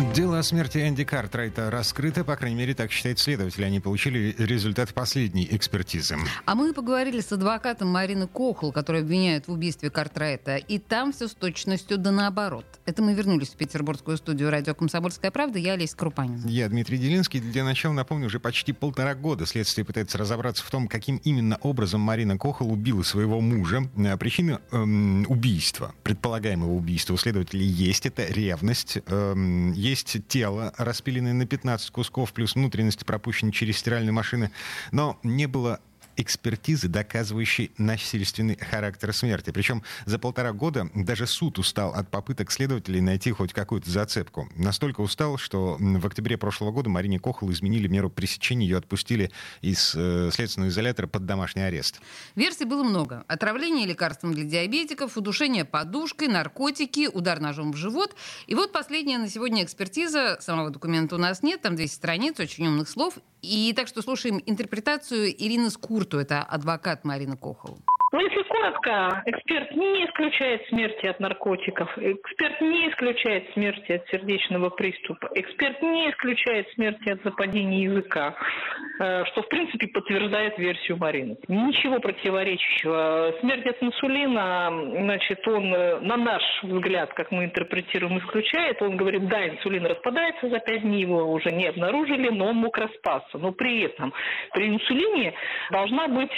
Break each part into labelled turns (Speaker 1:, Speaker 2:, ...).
Speaker 1: Дело о смерти Энди Картрайта раскрыто, по крайней мере, так считает следователь. Они получили результат последней экспертизы.
Speaker 2: А мы поговорили с адвокатом Марины Кохл, которая обвиняет в убийстве Картрайта. И там все с точностью да наоборот. Это мы вернулись в петербургскую студию радио «Комсомольская правда». Я Олеся Крупанин.
Speaker 1: Я Дмитрий Делинский. Для начала напомню, уже почти полтора года следствие пытается разобраться в том, каким именно образом Марина Кохл убила своего мужа. Э, причина эм, убийства, предполагаемого убийства у следователей есть. Это ревность. Эм, есть тело, распиленное на 15 кусков, плюс внутренности пропущенные через стиральные машины. Но не было экспертизы, доказывающей насильственный характер смерти. Причем за полтора года даже суд устал от попыток следователей найти хоть какую-то зацепку. Настолько устал, что в октябре прошлого года Марине Кохол изменили меру пресечения, ее отпустили из э, следственного изолятора под домашний арест.
Speaker 2: Версий было много. Отравление лекарством для диабетиков, удушение подушкой, наркотики, удар ножом в живот. И вот последняя на сегодня экспертиза. Самого документа у нас нет, там 200 страниц, очень умных слов. И так что слушаем интерпретацию Ирины Скурту, это адвокат Марины Кохол.
Speaker 3: Ну, если коротко, эксперт не исключает смерти от наркотиков, эксперт не исключает смерти от сердечного приступа, эксперт не исключает смерти от западения языка, э, что, в принципе, подтверждает версию Марины. Ничего противоречащего. Смерть от инсулина, значит, он, э, на наш взгляд, как мы интерпретируем, исключает. Он говорит, да, инсулин распадается за пять дней, его уже не обнаружили, но он мог распасться. Но при этом при инсулине должна быть,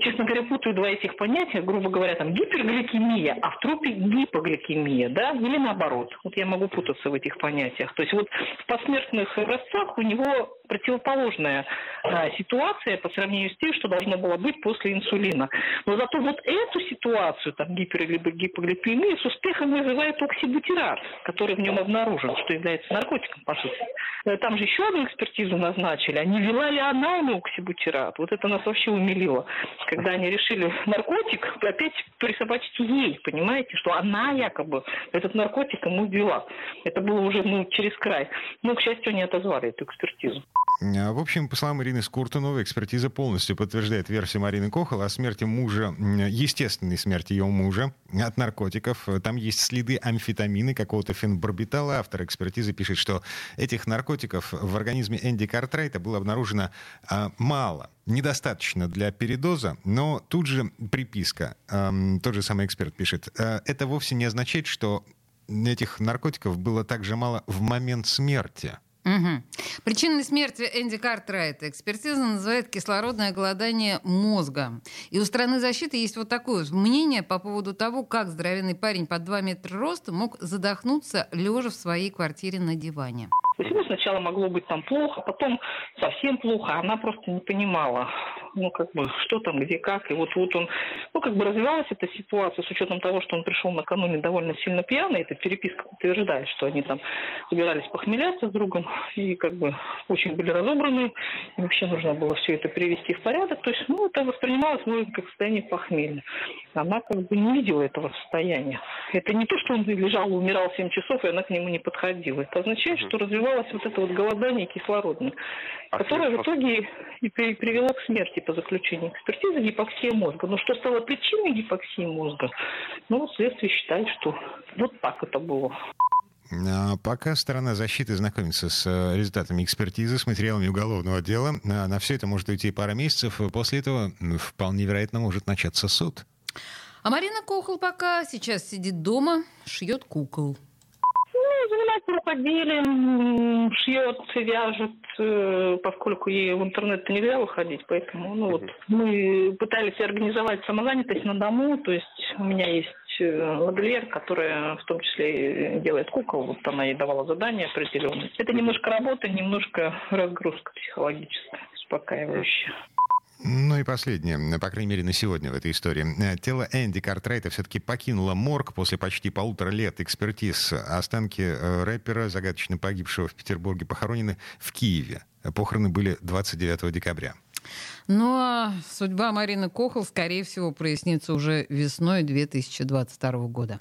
Speaker 3: честно говоря, путаю два этих понятия, грубо говоря, там гипергликемия, а в трупе гипогликемия, да, или наоборот. Вот я могу путаться в этих понятиях. То есть вот в посмертных образцах у него противоположная а, ситуация по сравнению с тем, что должно было быть после инсулина. Но зато вот эту ситуацию, там, гипер- либо гипогликемию, с успехом вызывает оксибутират, который в нем обнаружен, что является наркотиком, по сути. Э, там же еще одну экспертизу назначили, а не вела ли она ему оксибутират? Вот это нас вообще умилило, когда они решили наркотик опять присобачить ей, понимаете, что она якобы этот наркотик ему ввела. Это было уже ну, через край. Но, к счастью, они отозвали эту экспертизу.
Speaker 1: А, в общем, по словам Ирины Скуртуновой, экспертиза полностью подтверждает версию Марины Кохол о смерти мужа, естественной смерти ее мужа от наркотиков. Там есть следы амфетамина, какого-то фенбарбитала. Автор экспертизы пишет, что этих наркотиков в организме Энди Картрайта было обнаружено а, мало, недостаточно для передоза, но тут же приписка. А, тот же самый эксперт пишет. А, это вовсе не означает, что этих наркотиков было так же мало в момент смерти.
Speaker 2: Угу. Причиной смерти Энди Картрайта экспертиза называет кислородное голодание мозга. И у страны защиты есть вот такое мнение по поводу того, как здоровенный парень под 2 метра роста мог задохнуться, лежа в своей квартире на диване.
Speaker 3: Сначала могло быть там плохо, потом совсем плохо, а она просто не понимала, ну, как бы, что там, где, как. И вот, вот он, ну, как бы развивалась эта ситуация с учетом того, что он пришел накануне довольно сильно пьяный. Эта переписка утверждает, что они там собирались похмеляться с другом и как бы очень были разобраны. И вообще нужно было все это привести в порядок. То есть, ну, это воспринималось, может, как состояние похмелья. Она как бы не видела этого состояния. Это не то, что он лежал, умирал 7 часов, и она к нему не подходила. Это означает, что развивалось вот это вот голодание кислородное, а которое в итоге и привело к смерти по заключению экспертизы гипоксия мозга. Но что стало причиной гипоксии мозга? Ну, следствие считает, что вот так это было.
Speaker 1: А пока сторона защиты знакомится с э, результатами экспертизы, с материалами уголовного дела, на все это может уйти пара месяцев. После этого вполне вероятно может начаться суд.
Speaker 2: А Марина Кохол пока сейчас сидит дома, шьет кукол.
Speaker 3: Рукоделием, шьет, вяжет, э, поскольку ей в интернет нельзя выходить, поэтому ну, вот, мы пытались организовать самозанятость на дому, то есть у меня есть э, модельер, которая в том числе делает кукол, вот она ей давала задания определенные. Это немножко работа, немножко разгрузка психологическая, успокаивающая.
Speaker 1: Ну и последнее, по крайней мере, на сегодня в этой истории. Тело Энди Картрайта все-таки покинуло морг после почти полутора лет экспертиз. Останки э, рэпера, загадочно погибшего в Петербурге, похоронены в Киеве. Похороны были 29 декабря.
Speaker 2: Ну а судьба Марины Кохол, скорее всего, прояснится уже весной 2022 года.